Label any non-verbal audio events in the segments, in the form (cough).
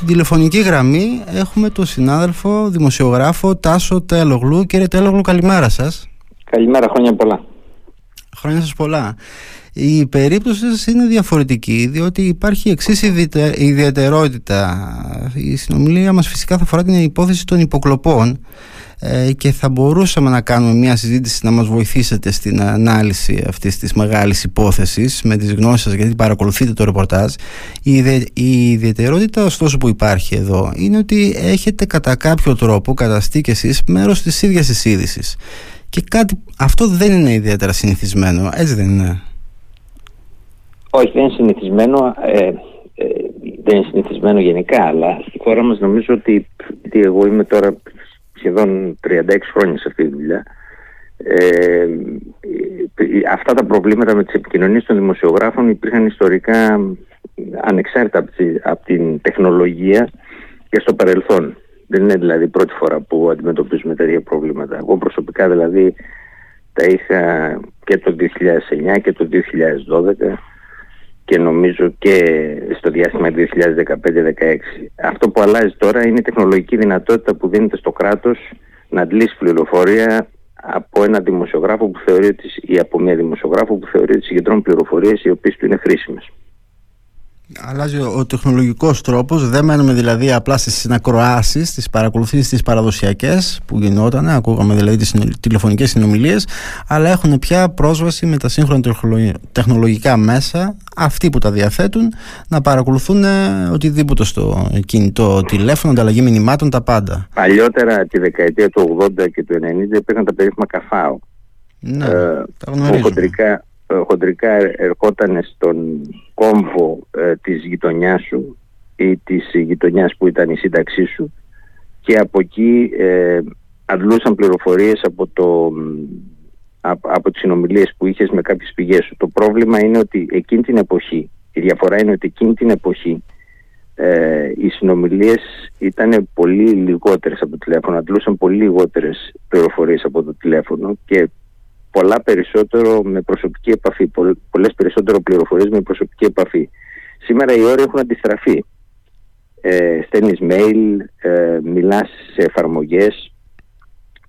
στην τηλεφωνική γραμμή έχουμε τον συνάδελφο δημοσιογράφο Τάσο Τέλογλου. Κύριε Τέλογλου, καλημέρα σας. Καλημέρα, χρόνια πολλά. Χρόνια σας πολλά. Η περίπτωση σας είναι διαφορετική διότι υπάρχει εξής ιδιαιτερότητα. Η συνομιλία μας φυσικά θα αφορά την υπόθεση των υποκλοπών ε, και θα μπορούσαμε να κάνουμε μια συζήτηση να μας βοηθήσετε στην ανάλυση αυτής της μεγάλης υπόθεσης με τις γνώσεις σας γιατί παρακολουθείτε το ρεπορτάζ. Η, η ιδιαιτερότητα ωστόσο που υπάρχει εδώ είναι ότι έχετε κατά κάποιο τρόπο καταστεί και εσείς μέρος της ίδιας της είδησης και κάτι, αυτό δεν είναι ιδιαίτερα συνηθισμένο έτσι δεν είναι όχι δεν είναι συνηθισμένο ε, ε, δεν είναι συνηθισμένο γενικά αλλά στη χώρα μας νομίζω ότι, ότι εγώ είμαι τώρα σχεδόν 36 χρόνια σε αυτή τη δουλειά. Ε, αυτά τα προβλήματα με τις επικοινωνίες των δημοσιογράφων υπήρχαν ιστορικά ανεξάρτητα από την τεχνολογία και στο παρελθόν. Δεν είναι δηλαδή η πρώτη φορά που αντιμετωπίζουμε τέτοια προβλήματα. Εγώ προσωπικά δηλαδή τα είχα και το 2009 και το 2012 και νομίζω και στο διάστημα 2015-2016. Αυτό που αλλάζει τώρα είναι η τεχνολογική δυνατότητα που δίνεται στο κράτος να αντλήσει πληροφορία από ένα δημοσιογράφο που θεωρεί ότι, ή από μια δημοσιογράφο που θεωρεί ότι συγκεντρώνει πληροφορίες οι οποίες του είναι χρήσιμες. Αλλάζει ο τεχνολογικός τρόπος. Δεν μένουμε δηλαδή απλά στις συνακροάσεις, στις παρακολουθήσεις τι παραδοσιακές που γινόταν, ακούγαμε δηλαδή τις τηλεφωνικές συνομιλίες, αλλά έχουν πια πρόσβαση με τα σύγχρονα τεχνολογικά μέσα, αυτοί που τα διαθέτουν, να παρακολουθούν οτιδήποτε στο κινητό τηλέφωνο, ανταλλαγή μηνυμάτων, τα πάντα. Παλιότερα, τη δεκαετία του 80 και του 90, υπήρχαν τα περίφημα καφάου. Ναι, ε, τα χοντρικά, χοντρικά ερχόταν στον κόμβο ε, της γειτονιάς σου ή της γειτονιάς που ήταν η σύνταξή σου και από εκεί ε, αντλούσαν πληροφορίες από, το, από, από τις συνομιλίες που είχες με κάποιες πηγές σου. Το πρόβλημα είναι ότι εκείνη την εποχή, η διαφορά είναι ότι εκείνη την εποχή ε, οι συνομιλίες ήταν πολύ λιγότερες από το τηλέφωνο, αντλούσαν πολύ λιγότερες πληροφορίες από το τηλέφωνο και πολλά περισσότερο με προσωπική επαφή, πολλές περισσότερο πληροφορίες με προσωπική επαφή. Σήμερα οι όροι έχουν αντιστραφεί. Ε, στέλνεις mail, ε, μιλάς σε εφαρμογές,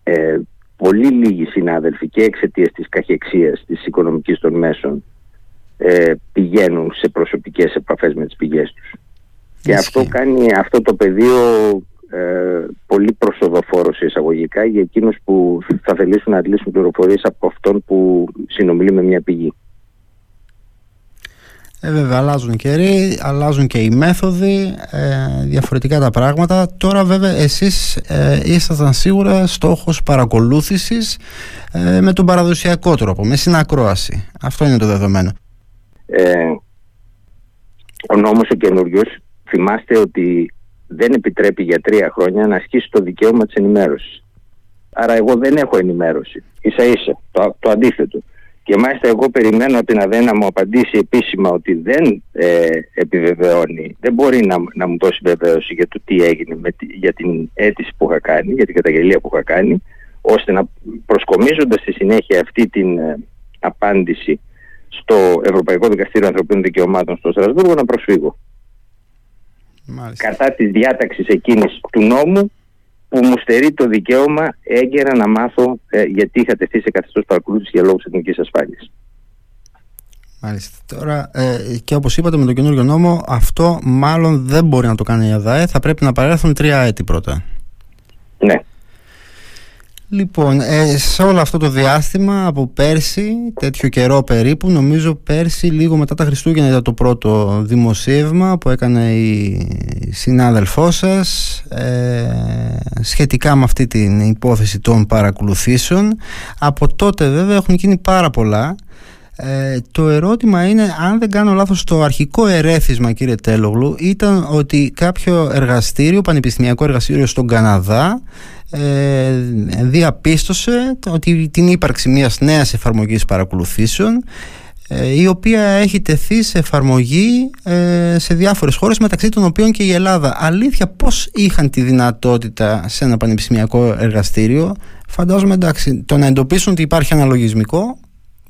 ε, πολύ λίγοι συνάδελφοι και εξαιτίας της καχεξίας της οικονομικής των μέσων ε, πηγαίνουν σε προσωπικές επαφές με τις πηγές τους. Και αυτό κάνει αυτό το πεδίο ε, πολύ προσοδοφόρος εισαγωγικά για εκείνους που θα θελήσουν να αντλήσουν πληροφορίες από αυτόν που συνομιλεί με μια πηγή. Ε, βέβαια, αλλάζουν οι καιροί, αλλάζουν και οι μέθοδοι, ε, διαφορετικά τα πράγματα. Τώρα βέβαια εσείς ε, ήσασταν σίγουρα στόχος παρακολούθησης ε, με τον παραδοσιακό τρόπο, με συνακρόαση. Αυτό είναι το δεδομένο. Ε, ο νόμος ο καινούριος θυμάστε ότι δεν επιτρέπει για τρία χρόνια να ασκήσει το δικαίωμα της ενημέρωσης. Άρα εγώ δεν έχω ενημέρωση. Ίσα ίσα. Το, το αντίθετο. Και μάλιστα εγώ περιμένω από την ΑΔΕ να μου απαντήσει επίσημα ότι δεν ε, επιβεβαιώνει, δεν μπορεί να, να μου δώσει βεβαίωση για το τι έγινε με, για την αίτηση που είχα κάνει, για την καταγγελία που είχα κάνει, ώστε να προσκομίζοντας στη συνέχεια αυτή την ε, απάντηση στο Ευρωπαϊκό Δικαστήριο Ανθρωπίνων Δικαιωμάτων στο Στρασβούργο να προσφύγω. Μάλιστα. κατά της διάταξης εκείνης του νόμου που μου στερεί το δικαίωμα έγκαιρα να μάθω ε, γιατί είχα τεθεί σε καθεστώς παρακολούθησης για λόγους εθνικής ασφάλειας. Μάλιστα. Τώρα, ε, και όπως είπατε με τον καινούριο νόμο, αυτό μάλλον δεν μπορεί να το κάνει η ΑΔΑΕ. Θα πρέπει να παρέλθουν τρία έτη πρώτα. Ναι. Λοιπόν, ε, σε όλο αυτό το διάστημα από πέρσι, τέτοιο καιρό περίπου, νομίζω πέρσι λίγο μετά τα Χριστούγεννα ήταν το πρώτο δημοσίευμα που έκανε η συνάδελφός σας ε, σχετικά με αυτή την υπόθεση των παρακολουθήσεων. Από τότε βέβαια έχουν γίνει πάρα πολλά. Ε, το ερώτημα είναι, αν δεν κάνω λάθος, το αρχικό ερέθισμα κύριε Τέλογλου ήταν ότι κάποιο εργαστήριο, πανεπιστημιακό εργαστήριο στον Καναδά ε, διαπίστωσε ότι την ύπαρξη μιας νέας εφαρμογής παρακολουθήσεων ε, η οποία έχει τεθεί σε εφαρμογή ε, σε διάφορες χώρες μεταξύ των οποίων και η Ελλάδα. Αλήθεια πώς είχαν τη δυνατότητα σε ένα πανεπιστημιακό εργαστήριο φαντάζομαι εντάξει το να εντοπίσουν ότι υπάρχει αναλογισμικό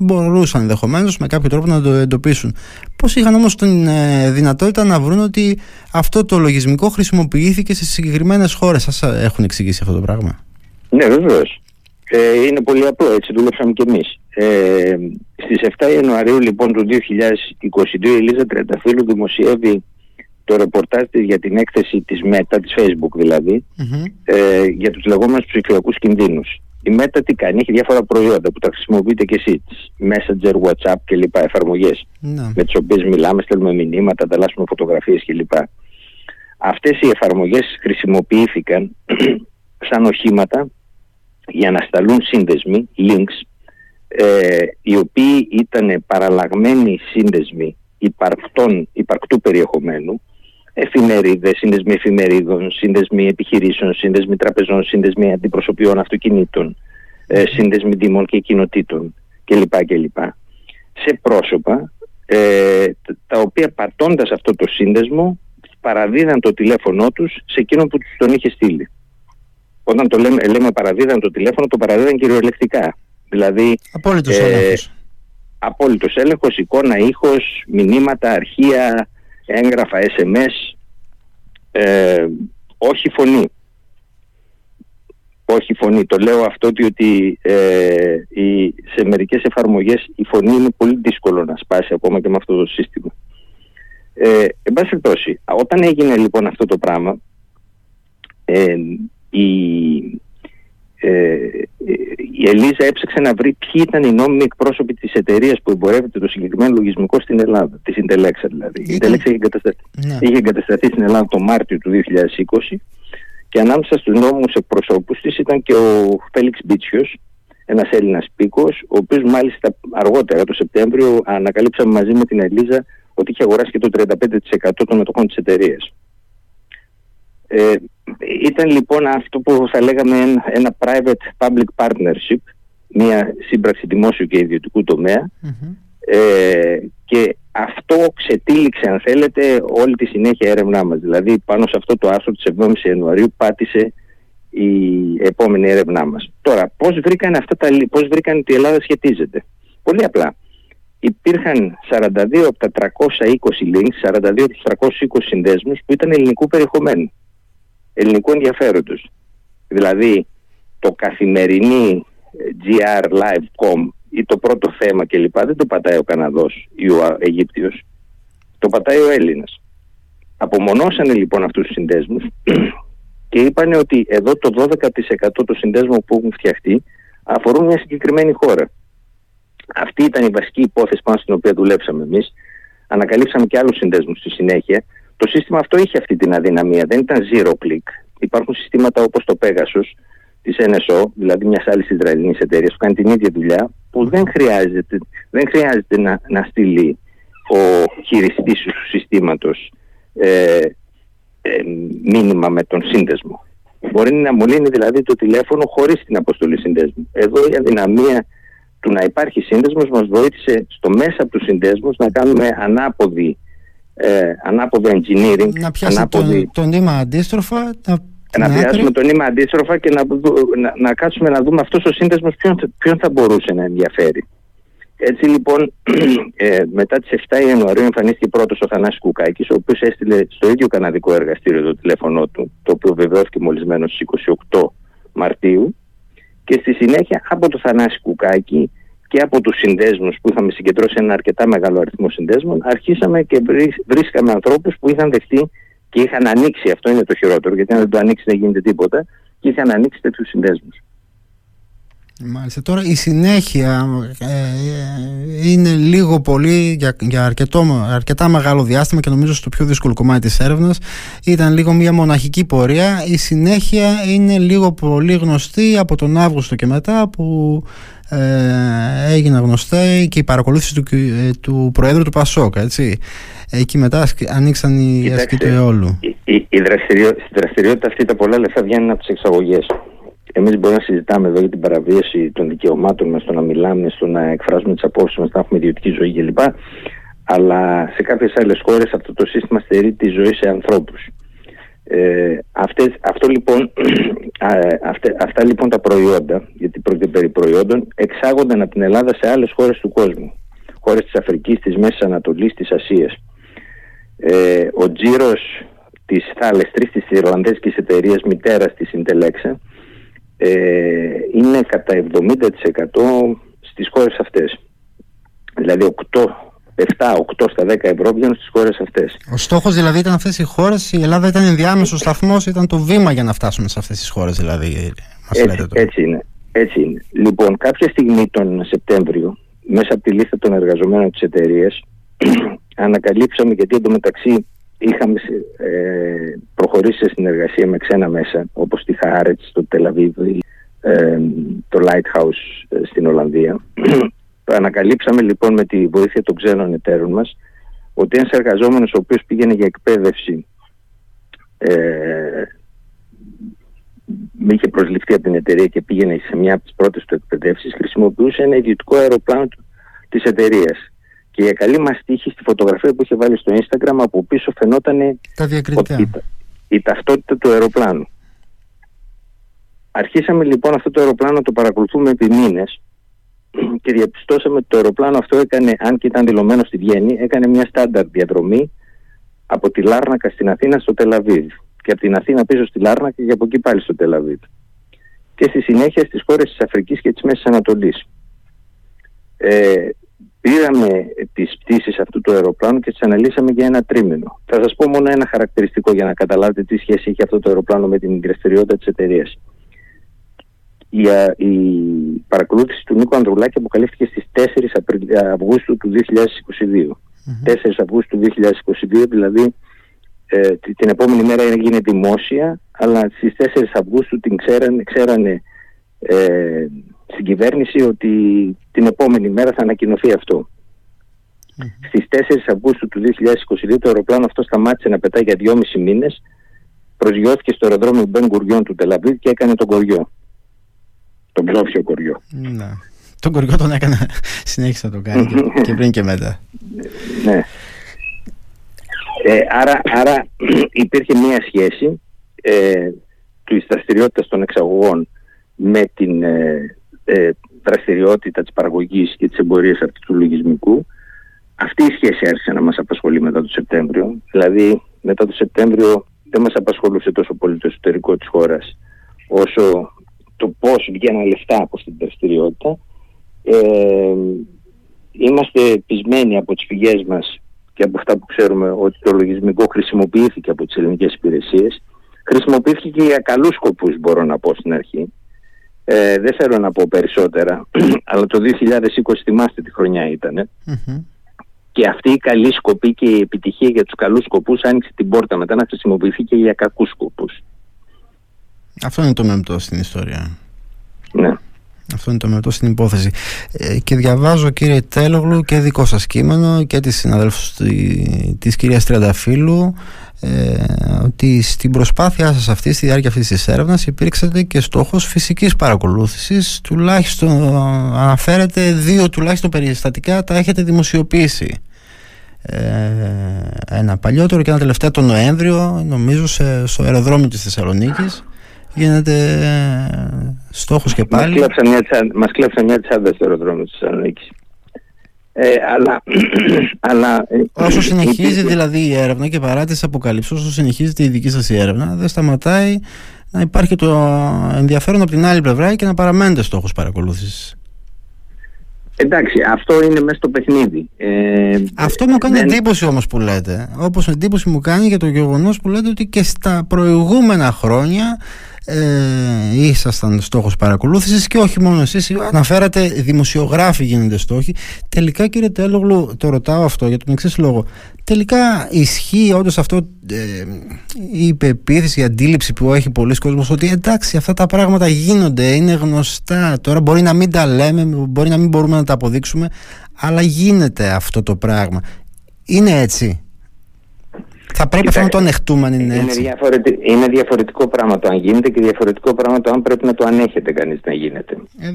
μπορούσαν ενδεχομένως με κάποιο τρόπο να το εντοπίσουν. Πώς είχαν όμως την ε, δυνατότητα να βρουν ότι αυτό το λογισμικό χρησιμοποιήθηκε σε συγκεκριμένες χώρες; Σας έχουν εξηγήσει αυτό το πράγμα; Ναι, βεβαίως. Ε, είναι πολύ απλό, έτσι δουλέψαμε κι εμείς. Ε, στις 7 Ιανουαρίου λοιπόν του 2022 η Ελίζα Τρενταφύλου δημοσιεύει το ρεπορτάζ της για την έκθεση της ΜΕΤΑ, της Facebook δηλαδη ε, για τους λεγόμενους ψηφιακούς κινδύνους. Η ΜΕΤΑ τι κάνει, έχει διάφορα προϊόντα που τα χρησιμοποιείτε και εσείς, Messenger, WhatsApp κλπ. εφαρμογές ναι. με τις οποίες μιλάμε, στέλνουμε μηνύματα, ανταλλάσσουμε φωτογραφίες κλπ. Αυτές οι εφαρμογές χρησιμοποιήθηκαν (clears throat) σαν οχήματα για να σταλούν σύνδεσμοι, links, ε, οι οποίοι ήταν παραλλαγμένοι σύνδεσμοι υπαρκτών, υπαρκτού περιεχομένου, εφημερίδες, σύνδεσμοι εφημερίδων, σύνδεσμοι επιχειρήσεων, σύνδεσμοι τραπεζών, σύνδεσμοι αντιπροσωπιών αυτοκινήτων, ε, σύνδεσμοι δήμων και κοινοτήτων κλπ. κλπ. Σε πρόσωπα ε, τα οποία πατώντας αυτό το σύνδεσμο παραδίδαν το τηλέφωνό τους σε εκείνον που τους τον είχε στείλει. Όταν το λέμε, λέμε παραδίδαν το τηλέφωνο, το παραδίδαν κυριολεκτικά. Δηλαδή, απόλυτος ε, έλεγχος. Απόλυτος έλεγχος, εικόνα, ήχος, μηνύματα, αρχεία, έγγραφα, SMS, ε, όχι φωνή. Όχι φωνή. Το λέω αυτό διότι ε, η, σε μερικές εφαρμογές η φωνή είναι πολύ δύσκολο να σπάσει ακόμα και με αυτό το σύστημα. Ε, εν πάση όταν έγινε λοιπόν αυτό το πράγμα, ε, η, ε, η Ελίζα έψαξε να βρει ποιοι ήταν οι νόμιμοι εκπρόσωποι της εταιρείας που εμπορεύεται το συγκεκριμένο λογισμικό στην Ελλάδα, της Intelexa δηλαδή. Η Intelexa είχε εγκατασταθεί, ναι. είχε εγκατασταθεί στην Ελλάδα το Μάρτιο του 2020 και ανάμεσα στους νόμιμους εκπροσώπους της ήταν και ο Φέλιξ Μπίτσιος, ένας Έλληνας πίκος, ο οποίος μάλιστα αργότερα το Σεπτέμβριο ανακαλύψαμε μαζί με την Ελίζα ότι είχε αγοράσει και το 35% των μετοχών της εταιρείας. Ε, ήταν λοιπόν αυτό που θα λέγαμε ένα, private public partnership, μια σύμπραξη δημόσιου και ιδιωτικού ε, και αυτό ξετύλιξε αν θέλετε όλη τη συνέχεια έρευνά μας. Δηλαδή πάνω σε αυτό το άρθρο της 7ης Ιανουαρίου πάτησε η επόμενη έρευνά μας. Τώρα, πώς βρήκαν, αυτά τα, πώς βρήκαν ότι η Ελλάδα σχετίζεται; Πολύ απλά. Υπήρχαν 42 από τα 320 links, 42 από τους 320 συνδέσμους που ήταν ελληνικού περιεχομένου ελληνικού ενδιαφέροντος. Δηλαδή το καθημερινή GR Live.com ή το πρώτο θέμα κλπ. δεν το πατάει ο Καναδός ή ο Αιγύπτιος. Το πατάει ο Έλληνας. Απομονώσανε λοιπόν αυτούς τους συνδέσμους (clears throat) και είπαν ότι εδώ το 12% των συνδέσμων που έχουν φτιαχτεί αφορούν μια συγκεκριμένη χώρα. Αυτή ήταν η βασική υπόθεση πάνω στην οποία δουλέψαμε εμείς. Ανακαλύψαμε και άλλους συνδέσμους στη συνέχεια το σύστημα αυτό είχε αυτή την αδυναμία, δεν ήταν zero click. Υπάρχουν συστήματα όπως το Pegasus της NSO, δηλαδή μιας άλλης Ισραηλινής εταιρείας που κάνει την ίδια δουλειά, που δεν χρειάζεται, δεν χρειάζεται να, να στείλει ο χειριστής του συστήματος ε, ε, μήνυμα με τον σύνδεσμο. Μπορεί να μολύνει δηλαδή το τηλέφωνο χωρίς την αποστολή συνδέσμου. Εδώ η αδυναμία του να υπάρχει σύνδεσμος μας βοήθησε στο μέσα από τους συνδέσμους να κάνουμε ανάποδη ε, ανάποδο engineering. Να πιάσει ανάποδη... το, το νήμα αντίστροφα. Να, να πιάσουμε το νήμα αντίστροφα και να, να, να κάτσουμε να δούμε αυτός ο σύνδεσμος ποιον, ποιον θα μπορούσε να ενδιαφέρει. Έτσι λοιπόν, (clears throat) ε, μετά τις 7 Ιανουαρίου εμφανίστηκε πρώτος ο Θανάσης Κουκάκης, ο οποίος έστειλε στο ίδιο καναδικό εργαστήριο το τηλέφωνό του, το οποίο βεβαιώθηκε μολυσμένο στις 28 Μαρτίου. Και στη συνέχεια από το Θανάση Κουκάκη και από τους συνδέσμους που είχαμε συγκεντρώσει ένα αρκετά μεγάλο αριθμό συνδέσμων, αρχίσαμε και βρίσκαμε ανθρώπους που είχαν δεχτεί και είχαν ανοίξει, αυτό είναι το χειρότερο, γιατί αν δεν το ανοίξει δεν γίνεται τίποτα, και είχαν ανοίξει τέτοιους συνδέσμους. Μάλιστα. Τώρα η συνέχεια ε, ε, είναι λίγο πολύ για, για αρκετό, αρκετά μεγάλο διάστημα και νομίζω στο πιο δύσκολο κομμάτι της έρευνας ήταν λίγο μια μοναχική πορεία. Η συνέχεια είναι λίγο πολύ γνωστή από τον Αύγουστο και μετά που ε, έγινε γνωστά και η παρακολούθηση του, ε, του Προέδρου του Πασόκ, έτσι. Εκεί μετά ανοίξαν οι ασκοί του αιώλου. Η, η, η δραστηριότητα αυτή τα πολλά λεφτά βγαίνουν από τις εξαγωγές. Εμείς μπορούμε να συζητάμε εδώ για την παραβίαση των δικαιωμάτων μας, στο να μιλάμε, στο να εκφράζουμε τις απόψεις μας, να έχουμε ιδιωτική ζωή κλπ. Αλλά σε κάποιες άλλες χώρες αυτό το σύστημα στερεί τη ζωή σε ανθρώπους. Ε, αυτές, αυτό λοιπόν (clears throat) αυτά, αυτά λοιπόν τα προϊόντα, γιατί πρόκειται περί προϊόντων, εξάγονταν από την Ελλάδα σε άλλες χώρες του κόσμου. Χώρες της Αφρικής, της Μέσης Ανατολής, της Ασίας. Ε, ο τζίρος της Θάλεστρης, της Ιρλανδέζικης εταιρείας μητέρας της Intelexa, ε, είναι κατά 70% στις χώρες αυτές. Δηλαδή 8 7-8 στα 10 ευρώ βγαίνουν στις χώρες αυτές. Ο στόχος δηλαδή ήταν αυτές οι χώρες, η Ελλάδα ήταν ενδιάμεσος σταθμός, ήταν το βήμα για να φτάσουμε σε αυτές τις χώρες δηλαδή. Μας έτσι, λέτε έτσι είναι. Έτσι είναι. Λοιπόν, κάποια στιγμή τον Σεπτέμβριο, μέσα από τη λίστα των εργαζομένων της εταιρείας, (clears throat) ανακαλύψαμε γιατί εντωμεταξύ είχαμε ε, προχωρήσει σε συνεργασία με ξένα μέσα, όπως τη Χάρετς, το Τελαβίβ, ε, το Lighthouse ε, στην Ολλανδία. (clears throat) Ανακαλύψαμε λοιπόν με τη βοήθεια των ξένων εταίρων μας ότι ένας εργαζόμενος ο οποίος πήγαινε για εκπαίδευση ε, είχε προσληφθεί από την εταιρεία και πήγαινε σε μια από τις πρώτες του εκπαιδεύσεις χρησιμοποιούσε ένα ιδιωτικό αεροπλάνο της εταιρείας και για καλή μας τύχη στη φωτογραφία που είχε βάλει στο Instagram από πίσω φαινόταν Τα η, η ταυτότητα του αεροπλάνου. Αρχίσαμε λοιπόν αυτό το αεροπλάνο να το παρακολουθούμε επί μήνες (clears throat) και διαπιστώσαμε ότι το αεροπλάνο αυτό έκανε, αν και ήταν δηλωμένο στη Βιέννη, έκανε μια στάνταρ διαδρομή από τη Λάρνακα στην Αθήνα στο Τελαβίβ και από την Αθήνα πίσω στη Λάρνακα και από εκεί πάλι στο Τελαβίβ και στη συνέχεια στις χώρες της Αφρικής και της Μέσης Ανατολής. Ε, πήραμε τις πτήσεις αυτού του αεροπλάνου και τις αναλύσαμε για ένα τρίμηνο. Θα σας πω μόνο ένα χαρακτηριστικό για να καταλάβετε τι σχέση έχει αυτό το αεροπλάνο με την δραστηριότητα της εταιρείας η, η παρακολούθηση του Νίκο Ανδρουλάκη αποκαλύφθηκε στις 4 Αυγούστου του 2022. 4 Αυγούστου του 2022, δηλαδή ε, την επόμενη μέρα έγινε δημόσια, αλλά στις 4 Αυγούστου την ξέρανε, ξέρανε ε, στην κυβέρνηση ότι την επόμενη μέρα θα ανακοινωθεί αυτό. Mm-hmm. Στις 4 Αυγούστου του 2022 το αεροπλάνο αυτό σταμάτησε να πετάει για 2,5 μήνες, προσγειώθηκε στο αεροδρόμιο Μπεν Γκουριών του Τελαβίδ και έκανε τον κοριό τον ψόφιο κοριό. Ναι. Τον κοριό τον έκανε, συνέχισε να το κάνει και πριν και μετά. Ναι. Ε, άρα, άρα (clears throat) υπήρχε μία σχέση ε, της δραστηριότητας των εξαγωγών με την ε, ε, δραστηριότητα της παραγωγής και της εμπορίας αυτού του λογισμικού. Αυτή η σχέση άρχισε να μας απασχολεί μετά το Σεπτέμβριο. Δηλαδή μετά το Σεπτέμβριο δεν μας απασχολούσε τόσο πολύ το εσωτερικό της χώρας όσο το πώς βγαίνουν λεφτά από την δραστηριότητα. Ε, είμαστε πεισμένοι από τις πηγές μας και από αυτά που ξέρουμε ότι το λογισμικό χρησιμοποιήθηκε από τις ελληνικές υπηρεσίες. Χρησιμοποιήθηκε και για καλούς σκοπούς μπορώ να πω στην αρχή. Ε, δεν θέλω να πω περισσότερα, (clears throat) αλλά το 2020 θυμάστε τη χρονιά ηταν Και αυτή η καλή σκοπή και η επιτυχία για τους καλούς σκοπούς άνοιξε την πόρτα μετά να χρησιμοποιηθεί και για κακούς σκοπούς. Αυτό είναι το μεμπτό στην ιστορία. Ναι. Αυτό είναι το μεμπτό στην υπόθεση. Ε, και διαβάζω κύριε Τέλογλου και δικό σας κείμενο και της συναδέλφου της κυρίας Τριανταφύλου ε, ότι στην προσπάθειά σας αυτή, στη διάρκεια αυτής της έρευνας υπήρξατε και στόχος φυσικής παρακολούθησης. Τουλάχιστον αναφέρετε δύο τουλάχιστον περιστατικά τα έχετε δημοσιοποιήσει. Ε, ένα παλιότερο και ένα τελευταίο τον Νοέμβριο νομίζω σε, στο αεροδρόμιο της Θεσσαλονίκης γίνεται ε, στόχος και πάλι. Μας κλέψαν μια, τσάντα στο αεροδρόμιο της Θεσσαλονίκης. Ε, αλλά, (clears throat) αλλά, ε, όσο συνεχίζει δηλαδή η έρευνα και παρά τις αποκαλύψεις, όσο συνεχίζεται η δική σας η έρευνα, δεν σταματάει να υπάρχει το ενδιαφέρον από την άλλη πλευρά και να παραμένετε στόχος παρακολούθησης. Εντάξει, αυτό είναι μέσα στο παιχνίδι. Ε, αυτό μου κάνει δεν... εντύπωση όμως που λέτε. Όπως εντύπωση μου κάνει για το γεγονός που λέτε ότι και στα προηγούμενα χρόνια ε, ήσασταν στόχος παρακολούθησης και όχι μόνο εσείς αναφέρατε δημοσιογράφοι γίνονται στόχοι. Τελικά κύριε Τέλογλου το ρωτάω αυτό για τον εξής λόγο. Τελικά ισχύει όντως αυτό ε, η υπεποίθηση, η αντίληψη που έχει πολλοί κόσμος ότι εντάξει αυτά τα πράγματα γίνονται, είναι γνωστά. Τώρα μπορεί να μην τα λέμε, μπορεί να μην μπορούμε να τα αποδείξουμε αλλά γίνεται αυτό το πράγμα. Είναι έτσι; Θα πρέπει αυτό να το ανεχτούμε αν είναι, έτσι. είναι διαφορετικό πράγμα το αν γίνεται και διαφορετικό πράγμα το αν πρέπει να το ανέχεται κανείς να γίνεται. Ε,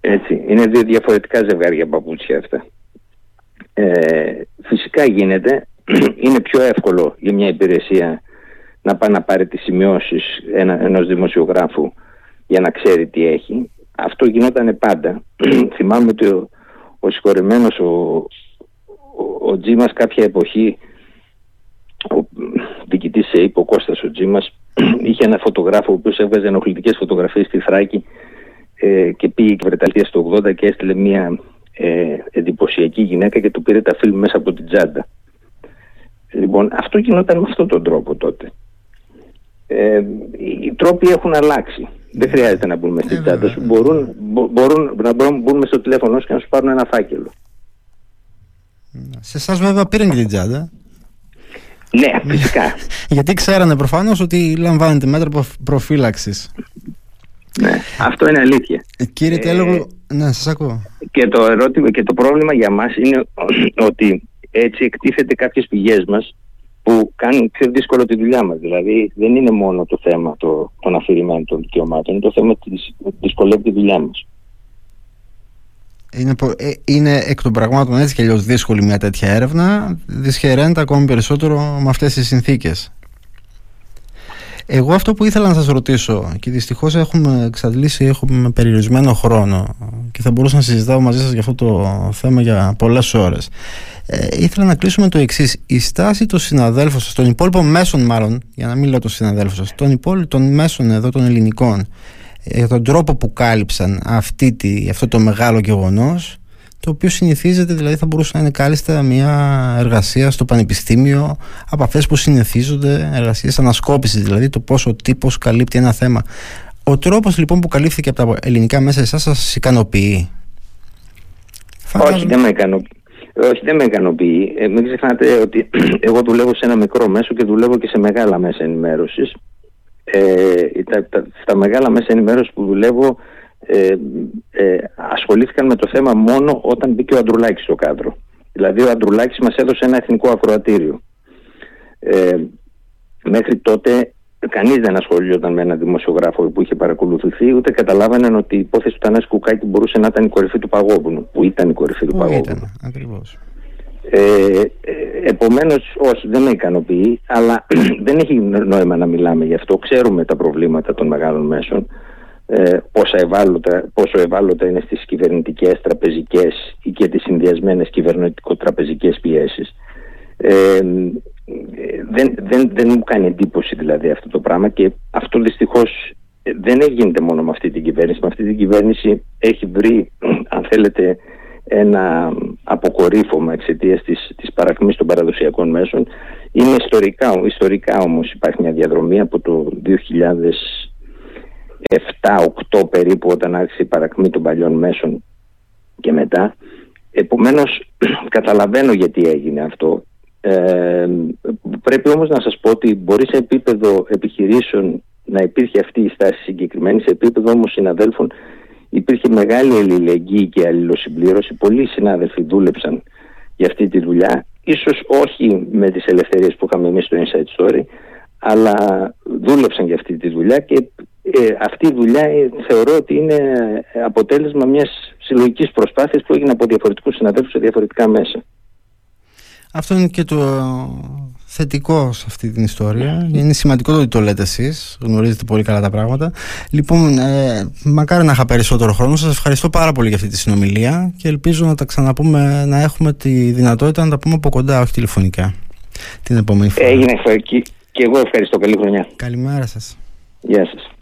έτσι. Είναι δύο διαφορετικά ζευγάρια παπούτσια αυτά. Ε, φυσικά γίνεται. (clears throat) Είναι πιο εύκολο για μια υπηρεσία να πάει να πάρει τις σημειώσεις ένα, ενός δημοσιογράφου για να ξέρει τι έχει. Αυτό γινόταν πάντα. (clears throat) Θυμάμαι ότι ο, ο συγχωρεμένος ο, ο, ο Τζίμας κάποια εποχή ο διοικητής σε ο Κώστας ο Τζίμας (clears throat) είχε ένα φωτογράφο ο οποίος έβγαζε ενοχλητικές φωτογραφίες στη Θράκη ε, και πήγε η Βρεταλία στο 80 και έστειλε μια ε, εντυπωσιακή γυναίκα και του πήρε τα φιλμ μέσα από την τσάντα. Λοιπόν, αυτό γινόταν με αυτόν τον τρόπο τότε. Ε, οι τρόποι έχουν αλλάξει. Δεν χρειάζεται να μπουν στην τσάντα σου. Μπορούν, μπορούν, να μπουν στο τηλέφωνο σου και να σου πάρουν ένα φάκελο. Σε εσάς βέβαια πήραν και την τσάντα. Ναι, φυσικά. (laughs) Γιατί ξέρανε προφανώς ότι λαμβάνετε μέτρα προφύλαξης. Ναι, αυτό είναι αλήθεια. Ε, κύριε ε, Τέλογο, ναι, σας ακούω. Και το ερώτημα και το πρόβλημα για μας είναι (clears throat) ότι έτσι εκτίθεται κάποιες πηγές μας που κάνουν πιο δύσκολο τη δουλειά μας. Δηλαδή δεν είναι μόνο το θέμα το, των αφηρημένων των δικαιωμάτων, είναι το θέμα της δυσκολεύει τη δουλειά μας. Είναι, ε, είναι εκ των πραγμάτων έτσι και αλλιώς δύσκολη μια τέτοια έρευνα. Δυσχεραίνεται ακόμη περισσότερο με αυτές τις συνθήκες. Εγώ αυτό που ήθελα να σας ρωτήσω και δυστυχώς έχουμε εξαντλήσει, έχουμε περιορισμένο χρόνο και θα μπορούσα να συζητάω μαζί σας για αυτό το θέμα για πολλές ώρες. Ε, ήθελα να κλείσουμε το εξής. Η στάση των συναδέλφων σας, των υπόλοιπων μέσων μάλλον, για να μην λέω των συναδέλφων σας, των υπόλοιπων μέσων εδώ των ελληνικών, για τον τρόπο που κάλυψαν αυτή τη, αυτό το μεγάλο γεγονός το οποίο συνηθίζεται, δηλαδή θα μπορούσε να είναι κάλλιστα μια εργασία στο πανεπιστήμιο από αυτές που συνηθίζονται, εργασίες ανασκόπησης, δηλαδή το πόσο ο τύπος καλύπτει ένα θέμα. Ο τρόπος λοιπόν που καλύφθηκε από τα ελληνικά μέσα εσάς σας ικανοποιεί; Όχι, δεν με ικανοποιεί. Όχι, δεν με ικανοποιεί. Ε, μην ξεχνάτε ότι (clears throat) εγώ δουλεύω σε ένα μικρό μέσο και δουλεύω και σε μεγάλα μέσα ενημέρωσης. Ε, τα, τα, στα μεγάλα μέσα ενημέρωσης που δουλεύω ε, ε, ασχολήθηκαν με το θέμα μόνο όταν μπήκε ο Αντρουλάκης στο κάδρο. Δηλαδή ο Αντρουλάκης μας έδωσε ένα εθνικό ακροατήριο. Ε, μέχρι τότε κανείς δεν ασχολιόταν με ένα δημοσιογράφο που είχε παρακολουθηθεί ούτε καταλάβαιναν ότι η υπόθεση του Τανάση Κουκάκη μπορούσε να ήταν η κορυφή του Παγόβουνου που ήταν η κορυφή του Παγόβουνου. Ήταν, ακριβώς. Ε, ε, επομένως όχι δεν με ικανοποιεί αλλά (clears throat) δεν έχει νόημα να μιλάμε γι' αυτό ξέρουμε τα προβλήματα των μεγάλων μέσων ε, πόσο, ευάλωτα, πόσο ευάλωτα είναι στις κυβερνητικές, τραπεζικές ή και τις συνδυασμένες κυβερνητικο-τραπεζικές πιέσεις. Ε, δεν, δεν, δεν μου κάνει εντύπωση δηλαδή αυτό το πράγμα και αυτό δυστυχώς δεν έγινε μόνο με αυτή την κυβέρνηση. Με αυτή την κυβέρνηση έχει βρει, (clears throat) αν θέλετε, ένα αποκορύφωμα εξαιτίας της, της παρακμής των παραδοσιακών μέσων. Είναι ιστορικά, ιστορικά όμως υπάρχει μια διαδρομή από το 2000 7-8 περίπου όταν άρχισε η παρακμή των παλιών μέσων και μετά. Επομένως (clears throat) καταλαβαίνω γιατί έγινε αυτό. Ε, πρέπει όμως να σας πω ότι μπορεί σε επίπεδο επιχειρήσεων να υπήρχε αυτή η στάση συγκεκριμένη, σε επίπεδο όμως συναδέλφων υπήρχε μεγάλη αλληλεγγύη και αλληλοσυμπλήρωση. Πολλοί συνάδελφοι δούλεψαν για αυτή τη δουλειά, ίσως όχι με τις ελευθερίες που είχαμε εμείς στο Inside Story, αλλά δούλεψαν για αυτή τη δουλειά και ε, αυτή η δουλειά ε, θεωρώ ότι είναι αποτέλεσμα μιας συλλογικής προσπάθειας που έγινε από διαφορετικούς συναδέλφους σε διαφορετικά μέσα. Αυτό είναι και το θετικό σε αυτή την ιστορία. Είναι σημαντικό το ότι το λέτε εσείς, γνωρίζετε πολύ καλά τα πράγματα. Λοιπόν, ε, μακάρι να είχα περισσότερο χρόνο. Σας ευχαριστώ πάρα πολύ για αυτή τη συνομιλία και ελπίζω να τα ξαναπούμε, να έχουμε τη δυνατότητα να τα πούμε από κοντά, όχι τηλεφωνικά. Την επόμενη φορά. Έγινε και, και εγώ ευχαριστώ. Καλή χρονιά. Καλημέρα σας. Γεια σας.